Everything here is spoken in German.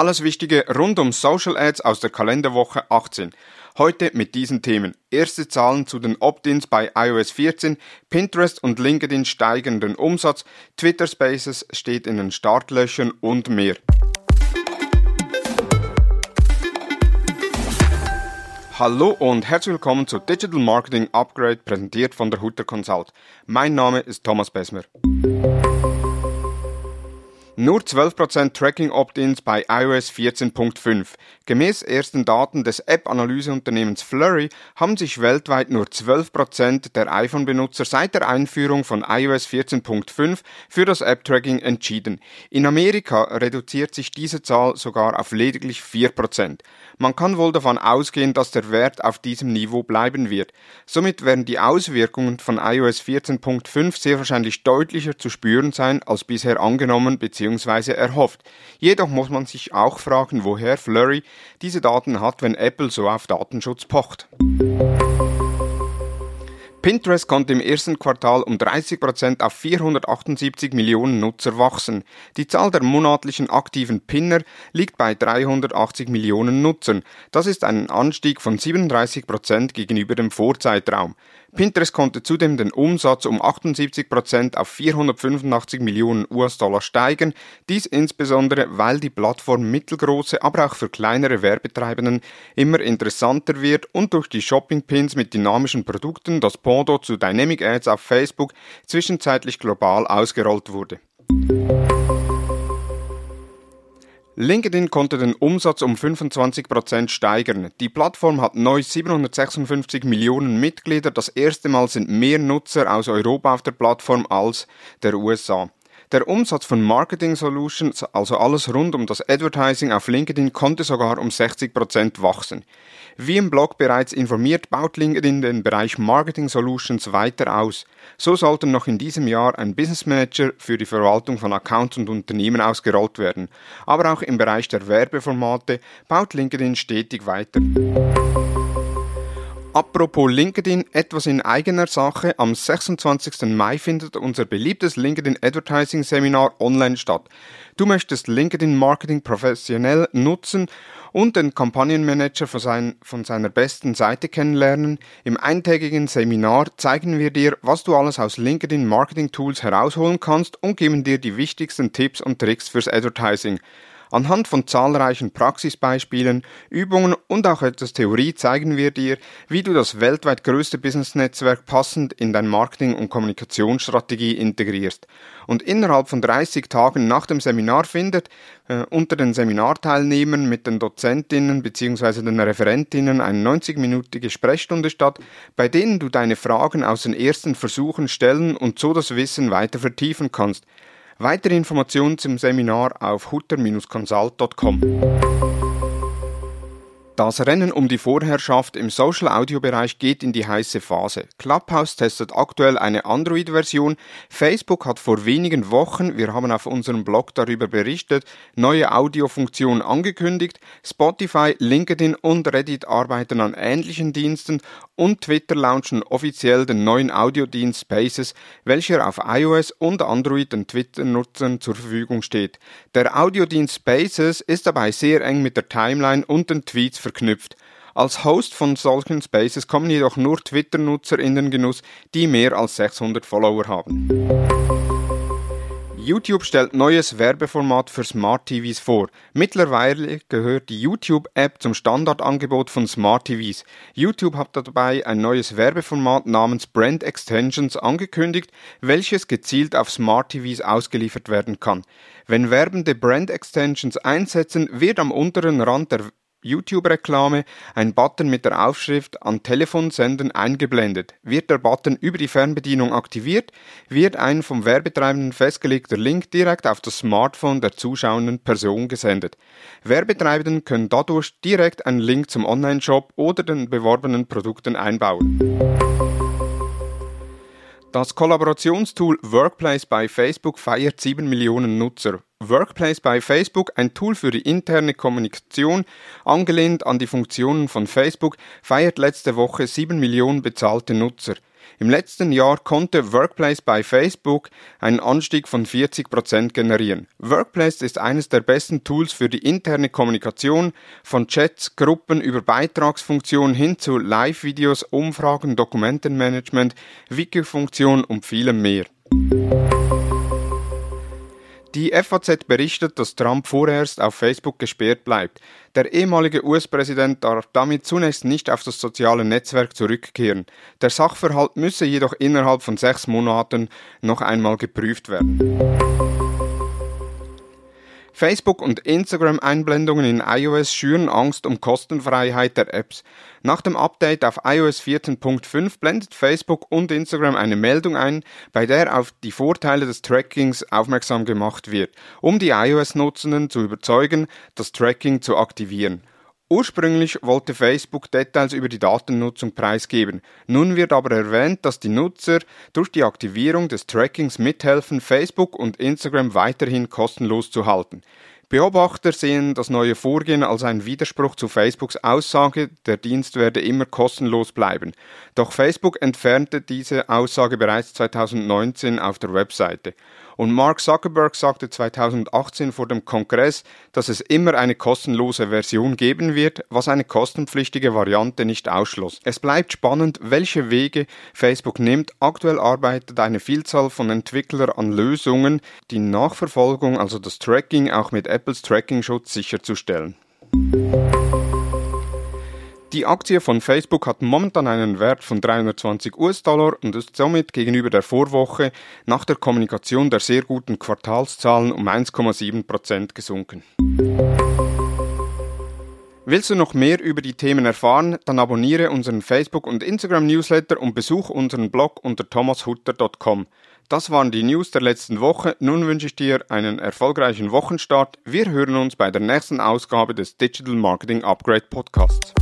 Alles Wichtige rund um Social Ads aus der Kalenderwoche 18. Heute mit diesen Themen. Erste Zahlen zu den Opt-ins bei iOS 14, Pinterest und LinkedIn steigenden Umsatz, Twitter Spaces steht in den Startlöchern und mehr. Hallo und herzlich willkommen zu Digital Marketing Upgrade, präsentiert von der Hutter Consult. Mein Name ist Thomas Besmer. Nur 12% Tracking Opt-ins bei iOS 14.5. Gemäß ersten Daten des App-Analyseunternehmens Flurry haben sich weltweit nur 12% der iPhone-Benutzer seit der Einführung von iOS 14.5 für das App-Tracking entschieden. In Amerika reduziert sich diese Zahl sogar auf lediglich 4%. Man kann wohl davon ausgehen, dass der Wert auf diesem Niveau bleiben wird. Somit werden die Auswirkungen von iOS 14.5 sehr wahrscheinlich deutlicher zu spüren sein als bisher angenommen bzw bzw. erhofft. Jedoch muss man sich auch fragen, woher Flurry diese Daten hat, wenn Apple so auf Datenschutz pocht. Pinterest konnte im ersten Quartal um 30% auf 478 Millionen Nutzer wachsen. Die Zahl der monatlichen aktiven Pinner liegt bei 380 Millionen Nutzern. Das ist ein Anstieg von 37% gegenüber dem Vorzeitraum. Pinterest konnte zudem den Umsatz um 78% auf 485 Millionen US-Dollar steigen, dies insbesondere, weil die Plattform mittelgroße, aber auch für kleinere Werbetreibenden immer interessanter wird und durch die Shopping-Pins mit dynamischen Produkten das Pendant zu Dynamic Ads auf Facebook zwischenzeitlich global ausgerollt wurde. LinkedIn konnte den Umsatz um 25% steigern. Die Plattform hat neu 756 Millionen Mitglieder. Das erste Mal sind mehr Nutzer aus Europa auf der Plattform als der USA. Der Umsatz von Marketing Solutions, also alles rund um das Advertising auf LinkedIn, konnte sogar um 60% wachsen. Wie im Blog bereits informiert, baut LinkedIn den Bereich Marketing Solutions weiter aus. So sollten noch in diesem Jahr ein Business Manager für die Verwaltung von Accounts und Unternehmen ausgerollt werden. Aber auch im Bereich der Werbeformate baut LinkedIn stetig weiter. Apropos LinkedIn, etwas in eigener Sache. Am 26. Mai findet unser beliebtes LinkedIn Advertising Seminar online statt. Du möchtest LinkedIn Marketing professionell nutzen und den Kampagnenmanager von, sein, von seiner besten Seite kennenlernen. Im eintägigen Seminar zeigen wir dir, was du alles aus LinkedIn Marketing Tools herausholen kannst und geben dir die wichtigsten Tipps und Tricks fürs Advertising. Anhand von zahlreichen Praxisbeispielen, Übungen und auch etwas Theorie zeigen wir dir, wie du das weltweit größte Business-Netzwerk passend in dein Marketing- und Kommunikationsstrategie integrierst. Und innerhalb von 30 Tagen nach dem Seminar findet äh, unter den Seminarteilnehmern mit den Dozentinnen bzw. den Referentinnen eine 90-minütige Sprechstunde statt, bei denen du deine Fragen aus den ersten Versuchen stellen und so das Wissen weiter vertiefen kannst. Weitere Informationen zum Seminar auf hutter-consult.com. Das Rennen um die Vorherrschaft im Social-Audio-Bereich geht in die heiße Phase. Clubhouse testet aktuell eine Android-Version. Facebook hat vor wenigen Wochen, wir haben auf unserem Blog darüber berichtet, neue Audiofunktionen angekündigt. Spotify, LinkedIn und Reddit arbeiten an ähnlichen Diensten und Twitter launchen offiziell den neuen Audiodienst Spaces, welcher auf iOS und Android den Twitter-Nutzern zur Verfügung steht. Der Audiodienst Spaces ist dabei sehr eng mit der Timeline und den Tweets verknüpft. Als Host von solchen Spaces kommen jedoch nur Twitter-Nutzer in den Genuss, die mehr als 600 Follower haben. YouTube stellt neues Werbeformat für Smart TVs vor. Mittlerweile gehört die YouTube-App zum Standardangebot von Smart TVs. YouTube hat dabei ein neues Werbeformat namens Brand Extensions angekündigt, welches gezielt auf Smart TVs ausgeliefert werden kann. Wenn Werbende Brand Extensions einsetzen, wird am unteren Rand der YouTube-Reklame ein Button mit der Aufschrift An Telefon senden eingeblendet. Wird der Button über die Fernbedienung aktiviert, wird ein vom Werbetreibenden festgelegter Link direkt auf das Smartphone der zuschauenden Person gesendet. Werbetreibenden können dadurch direkt einen Link zum Online-Shop oder den beworbenen Produkten einbauen. Das Kollaborationstool Workplace bei Facebook feiert 7 Millionen Nutzer. Workplace bei Facebook, ein Tool für die interne Kommunikation, angelehnt an die Funktionen von Facebook, feiert letzte Woche 7 Millionen bezahlte Nutzer. Im letzten Jahr konnte Workplace bei Facebook einen Anstieg von 40% generieren. Workplace ist eines der besten Tools für die interne Kommunikation von Chats, Gruppen über Beitragsfunktionen hin zu Live-Videos, Umfragen, Dokumentenmanagement, Wiki-Funktion und vielem mehr. Die FAZ berichtet, dass Trump vorerst auf Facebook gesperrt bleibt. Der ehemalige US-Präsident darf damit zunächst nicht auf das soziale Netzwerk zurückkehren. Der Sachverhalt müsse jedoch innerhalb von sechs Monaten noch einmal geprüft werden. Facebook und Instagram-Einblendungen in iOS schüren Angst um Kostenfreiheit der Apps. Nach dem Update auf iOS 14.5 blendet Facebook und Instagram eine Meldung ein, bei der auf die Vorteile des Trackings aufmerksam gemacht wird, um die iOS-Nutzenden zu überzeugen, das Tracking zu aktivieren. Ursprünglich wollte Facebook Details über die Datennutzung preisgeben. Nun wird aber erwähnt, dass die Nutzer durch die Aktivierung des Trackings mithelfen, Facebook und Instagram weiterhin kostenlos zu halten. Beobachter sehen das neue Vorgehen als einen Widerspruch zu Facebooks Aussage, der Dienst werde immer kostenlos bleiben. Doch Facebook entfernte diese Aussage bereits 2019 auf der Webseite. Und Mark Zuckerberg sagte 2018 vor dem Kongress, dass es immer eine kostenlose Version geben wird, was eine kostenpflichtige Variante nicht ausschloss. Es bleibt spannend, welche Wege Facebook nimmt. Aktuell arbeitet eine Vielzahl von Entwicklern an Lösungen, die Nachverfolgung, also das Tracking, auch mit Apples Tracking-Schutz sicherzustellen. Die Aktie von Facebook hat momentan einen Wert von 320 US-Dollar und ist somit gegenüber der Vorwoche nach der Kommunikation der sehr guten Quartalszahlen um 1,7% gesunken. Willst du noch mehr über die Themen erfahren, dann abonniere unseren Facebook- und Instagram-Newsletter und besuche unseren Blog unter thomashutter.com. Das waren die News der letzten Woche. Nun wünsche ich dir einen erfolgreichen Wochenstart. Wir hören uns bei der nächsten Ausgabe des Digital Marketing Upgrade Podcasts.